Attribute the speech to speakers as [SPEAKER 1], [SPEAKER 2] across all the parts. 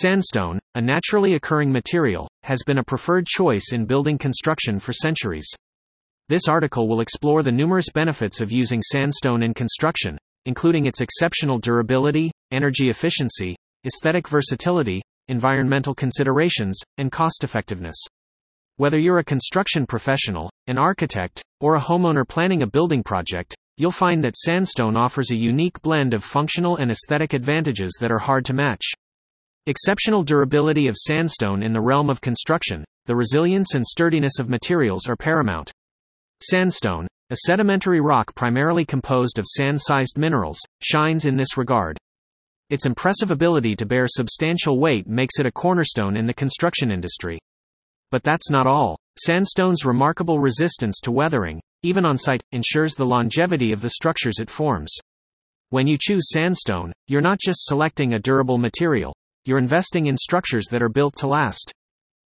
[SPEAKER 1] Sandstone, a naturally occurring material, has been a preferred choice in building construction for centuries. This article will explore the numerous benefits of using sandstone in construction, including its exceptional durability, energy efficiency, aesthetic versatility, environmental considerations, and cost effectiveness. Whether you're a construction professional, an architect, or a homeowner planning a building project, you'll find that sandstone offers a unique blend of functional and aesthetic advantages that are hard to match. Exceptional durability of sandstone in the realm of construction, the resilience and sturdiness of materials are paramount. Sandstone, a sedimentary rock primarily composed of sand sized minerals, shines in this regard. Its impressive ability to bear substantial weight makes it a cornerstone in the construction industry. But that's not all. Sandstone's remarkable resistance to weathering, even on site, ensures the longevity of the structures it forms. When you choose sandstone, you're not just selecting a durable material, you're investing in structures that are built to last.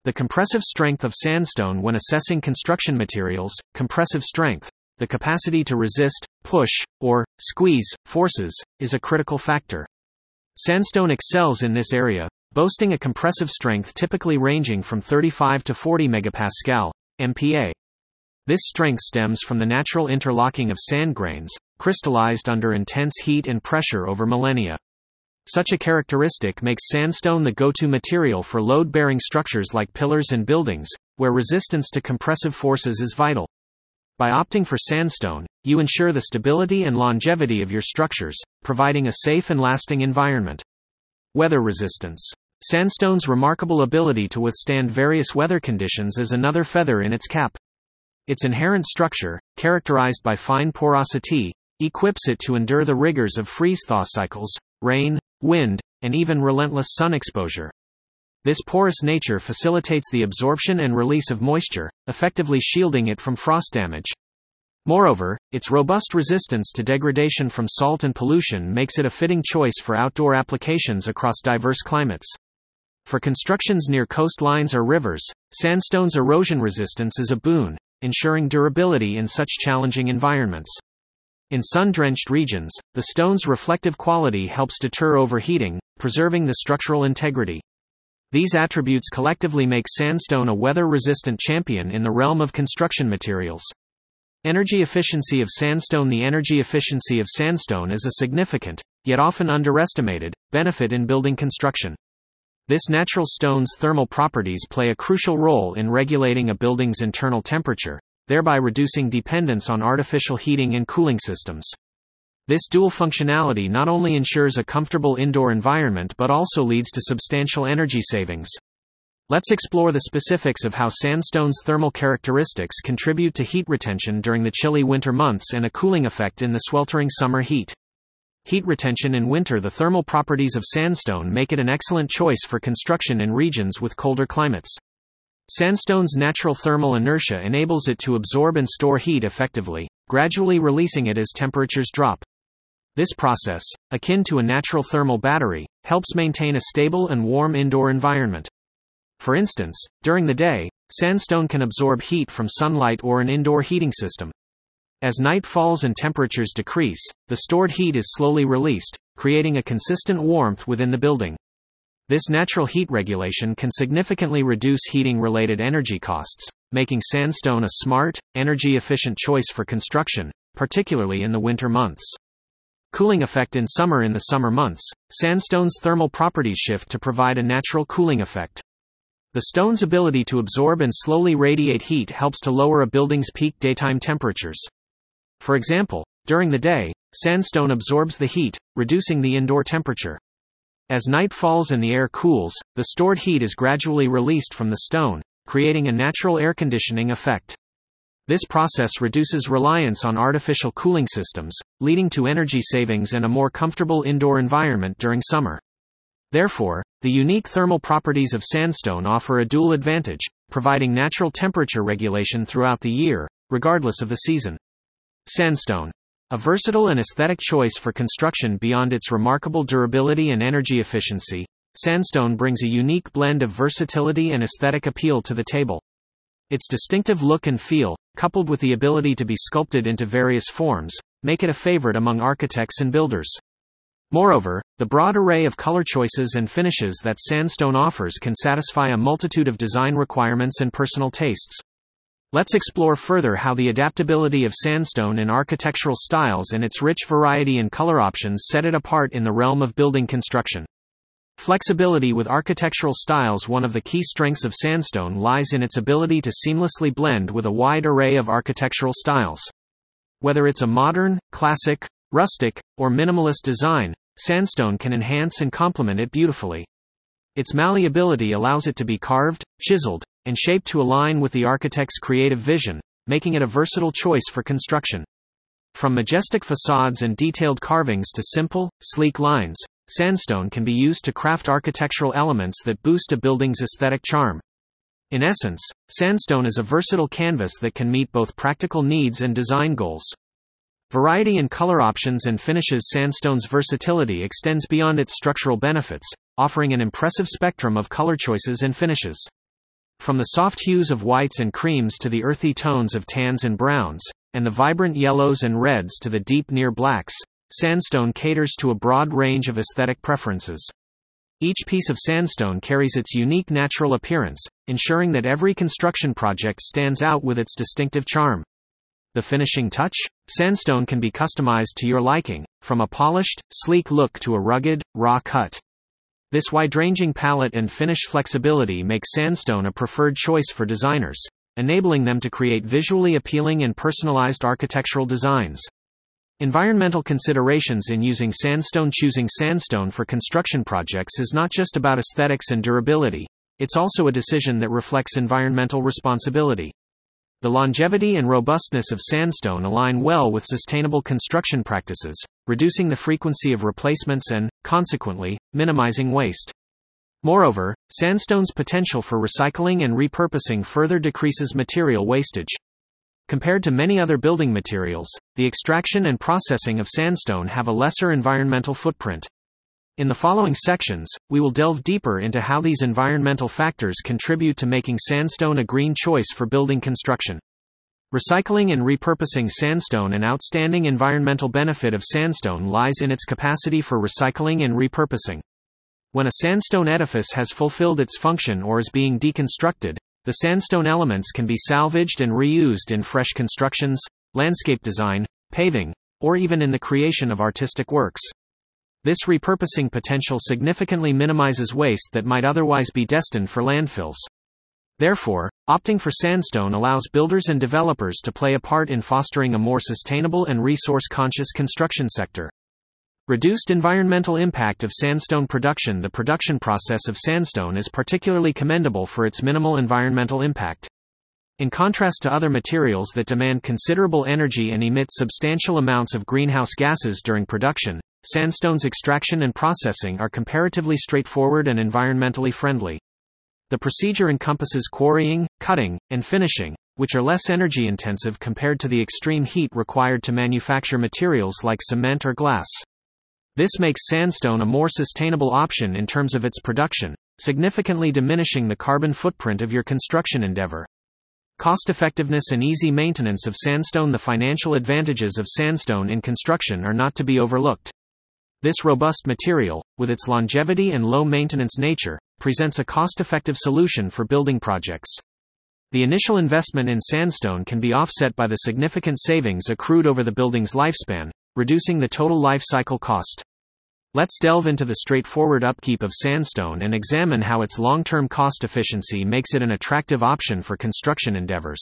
[SPEAKER 1] The compressive strength of sandstone when assessing construction materials, compressive strength, the capacity to resist, push, or squeeze forces, is a critical factor. Sandstone excels in this area, boasting a compressive strength typically ranging from 35 to 40 megapascal, MPa. This strength stems from the natural interlocking of sand grains, crystallized under intense heat and pressure over millennia. Such a characteristic makes sandstone the go to material for load bearing structures like pillars and buildings, where resistance to compressive forces is vital. By opting for sandstone, you ensure the stability and longevity of your structures, providing a safe and lasting environment. Weather resistance. Sandstone's remarkable ability to withstand various weather conditions is another feather in its cap. Its inherent structure, characterized by fine porosity, equips it to endure the rigors of freeze thaw cycles, rain, wind, and even relentless sun exposure. This porous nature facilitates the absorption and release of moisture, effectively shielding it from frost damage. Moreover, its robust resistance to degradation from salt and pollution makes it a fitting choice for outdoor applications across diverse climates. For constructions near coastlines or rivers, sandstone's erosion resistance is a boon, ensuring durability in such challenging environments. In sun-drenched regions, the stone's reflective quality helps deter overheating, preserving the structural integrity. These attributes collectively make sandstone a weather-resistant champion in the realm of construction materials. Energy efficiency of sandstone The energy efficiency of sandstone is a significant, yet often underestimated, benefit in building construction. This natural stone's thermal properties play a crucial role in regulating a building's internal temperature, thereby reducing dependence on artificial heating and cooling systems. This dual functionality not only ensures a comfortable indoor environment but also leads to substantial energy savings. Let's explore the specifics of how sandstone's thermal characteristics contribute to heat retention during the chilly winter months and a cooling effect in the sweltering summer heat. Heat retention in winter The thermal properties of sandstone make it an excellent choice for construction in regions with colder climates. Sandstone's natural thermal inertia enables it to absorb and store heat effectively, gradually releasing it as temperatures drop. This process, akin to a natural thermal battery, helps maintain a stable and warm indoor environment. For instance, during the day, sandstone can absorb heat from sunlight or an indoor heating system. As night falls and temperatures decrease, the stored heat is slowly released, creating a consistent warmth within the building. This natural heat regulation can significantly reduce heating related energy costs, making sandstone a smart, energy efficient choice for construction, particularly in the winter months. Cooling effect in summer In the summer months, sandstone's thermal properties shift to provide a natural cooling effect. The stone's ability to absorb and slowly radiate heat helps to lower a building's peak daytime temperatures. For example, during the day, sandstone absorbs the heat, reducing the indoor temperature. As night falls and the air cools, the stored heat is gradually released from the stone, creating a natural air conditioning effect. This process reduces reliance on artificial cooling systems, leading to energy savings and a more comfortable indoor environment during summer. Therefore, the unique thermal properties of sandstone offer a dual advantage, providing natural temperature regulation throughout the year, regardless of the season. Sandstone a versatile and aesthetic choice for construction beyond its remarkable durability and energy efficiency, sandstone brings a unique blend of versatility and aesthetic appeal to the table. Its distinctive look and feel, coupled with the ability to be sculpted into various forms, make it a favorite among architects and builders. Moreover, the broad array of color choices and finishes that sandstone offers can satisfy a multitude of design requirements and personal tastes. Let's explore further how the adaptability of sandstone in architectural styles and its rich variety in color options set it apart in the realm of building construction. Flexibility with architectural styles One of the key strengths of sandstone lies in its ability to seamlessly blend with a wide array of architectural styles. Whether it's a modern, classic, rustic, or minimalist design, sandstone can enhance and complement it beautifully. Its malleability allows it to be carved, chiseled, and shaped to align with the architect's creative vision, making it a versatile choice for construction. From majestic facades and detailed carvings to simple, sleek lines, sandstone can be used to craft architectural elements that boost a building's aesthetic charm. In essence, sandstone is a versatile canvas that can meet both practical needs and design goals. Variety in color options and finishes Sandstone's versatility extends beyond its structural benefits, offering an impressive spectrum of color choices and finishes. From the soft hues of whites and creams to the earthy tones of tans and browns, and the vibrant yellows and reds to the deep near blacks, Sandstone caters to a broad range of aesthetic preferences. Each piece of sandstone carries its unique natural appearance, ensuring that every construction project stands out with its distinctive charm. The finishing touch? Sandstone can be customized to your liking, from a polished, sleek look to a rugged, raw cut. This wide ranging palette and finish flexibility make sandstone a preferred choice for designers, enabling them to create visually appealing and personalized architectural designs. Environmental considerations in using sandstone Choosing sandstone for construction projects is not just about aesthetics and durability, it's also a decision that reflects environmental responsibility. The longevity and robustness of sandstone align well with sustainable construction practices, reducing the frequency of replacements and, consequently, minimizing waste. Moreover, sandstone's potential for recycling and repurposing further decreases material wastage. Compared to many other building materials, the extraction and processing of sandstone have a lesser environmental footprint. In the following sections, we will delve deeper into how these environmental factors contribute to making sandstone a green choice for building construction. Recycling and repurposing sandstone An outstanding environmental benefit of sandstone lies in its capacity for recycling and repurposing. When a sandstone edifice has fulfilled its function or is being deconstructed, the sandstone elements can be salvaged and reused in fresh constructions, landscape design, paving, or even in the creation of artistic works. This repurposing potential significantly minimizes waste that might otherwise be destined for landfills. Therefore, opting for sandstone allows builders and developers to play a part in fostering a more sustainable and resource conscious construction sector. Reduced environmental impact of sandstone production The production process of sandstone is particularly commendable for its minimal environmental impact. In contrast to other materials that demand considerable energy and emit substantial amounts of greenhouse gases during production, sandstone's extraction and processing are comparatively straightforward and environmentally friendly. The procedure encompasses quarrying, cutting, and finishing, which are less energy intensive compared to the extreme heat required to manufacture materials like cement or glass. This makes sandstone a more sustainable option in terms of its production, significantly diminishing the carbon footprint of your construction endeavor. Cost effectiveness and easy maintenance of sandstone The financial advantages of sandstone in construction are not to be overlooked. This robust material, with its longevity and low maintenance nature, presents a cost effective solution for building projects. The initial investment in sandstone can be offset by the significant savings accrued over the building's lifespan, reducing the total life cycle cost. Let's delve into the straightforward upkeep of sandstone and examine how its long term cost efficiency makes it an attractive option for construction endeavors.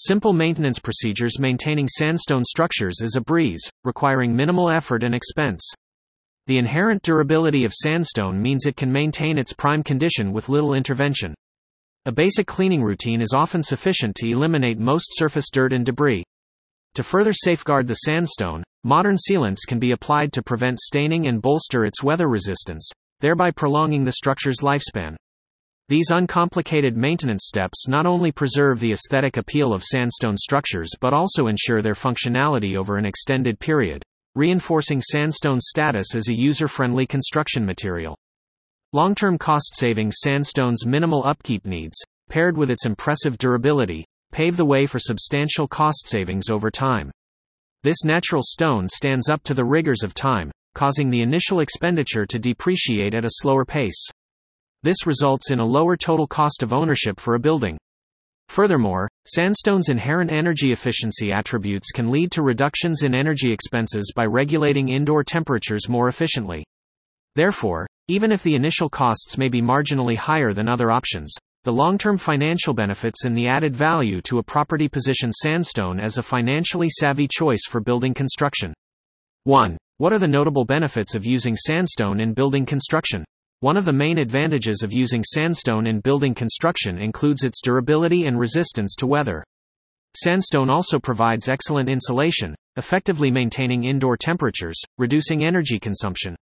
[SPEAKER 1] Simple maintenance procedures Maintaining sandstone structures is a breeze, requiring minimal effort and expense. The inherent durability of sandstone means it can maintain its prime condition with little intervention. A basic cleaning routine is often sufficient to eliminate most surface dirt and debris. To further safeguard the sandstone, modern sealants can be applied to prevent staining and bolster its weather resistance, thereby prolonging the structure's lifespan. These uncomplicated maintenance steps not only preserve the aesthetic appeal of sandstone structures but also ensure their functionality over an extended period, reinforcing sandstone's status as a user friendly construction material. Long term cost savings Sandstone's minimal upkeep needs, paired with its impressive durability, pave the way for substantial cost savings over time. This natural stone stands up to the rigors of time, causing the initial expenditure to depreciate at a slower pace. This results in a lower total cost of ownership for a building. Furthermore, sandstone's inherent energy efficiency attributes can lead to reductions in energy expenses by regulating indoor temperatures more efficiently. Therefore, even if the initial costs may be marginally higher than other options, the long term financial benefits and the added value to a property position sandstone as a financially savvy choice for building construction. 1. What are the notable benefits of using sandstone in building construction? One of the main advantages of using sandstone in building construction includes its durability and resistance to weather. Sandstone also provides excellent insulation, effectively maintaining indoor temperatures, reducing energy consumption.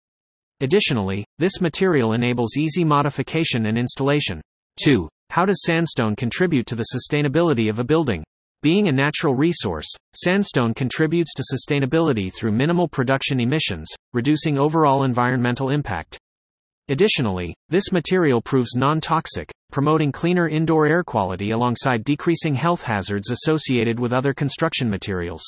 [SPEAKER 1] Additionally, this material enables easy modification and installation. 2. How does sandstone contribute to the sustainability of a building? Being a natural resource, sandstone contributes to sustainability through minimal production emissions, reducing overall environmental impact. Additionally, this material proves non toxic, promoting cleaner indoor air quality alongside decreasing health hazards associated with other construction materials.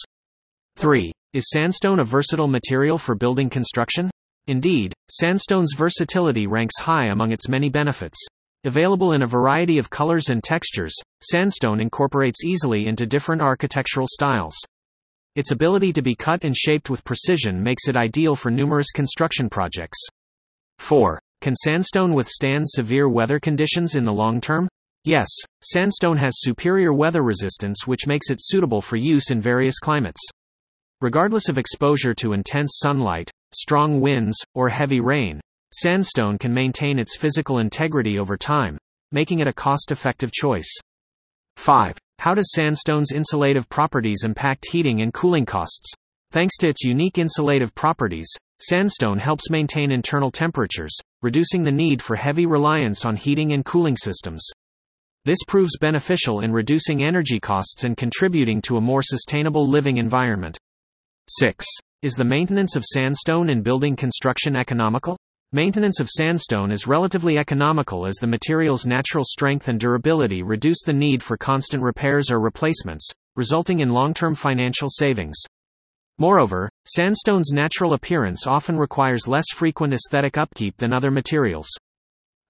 [SPEAKER 1] 3. Is sandstone a versatile material for building construction? Indeed, sandstone's versatility ranks high among its many benefits. Available in a variety of colors and textures, sandstone incorporates easily into different architectural styles. Its ability to be cut and shaped with precision makes it ideal for numerous construction projects. 4. Can sandstone withstand severe weather conditions in the long term? Yes, sandstone has superior weather resistance, which makes it suitable for use in various climates. Regardless of exposure to intense sunlight, strong winds, or heavy rain, sandstone can maintain its physical integrity over time, making it a cost effective choice. 5. How does sandstone's insulative properties impact heating and cooling costs? Thanks to its unique insulative properties, Sandstone helps maintain internal temperatures, reducing the need for heavy reliance on heating and cooling systems. This proves beneficial in reducing energy costs and contributing to a more sustainable living environment. 6. Is the maintenance of sandstone in building construction economical? Maintenance of sandstone is relatively economical as the material's natural strength and durability reduce the need for constant repairs or replacements, resulting in long term financial savings. Moreover, sandstone's natural appearance often requires less frequent aesthetic upkeep than other materials.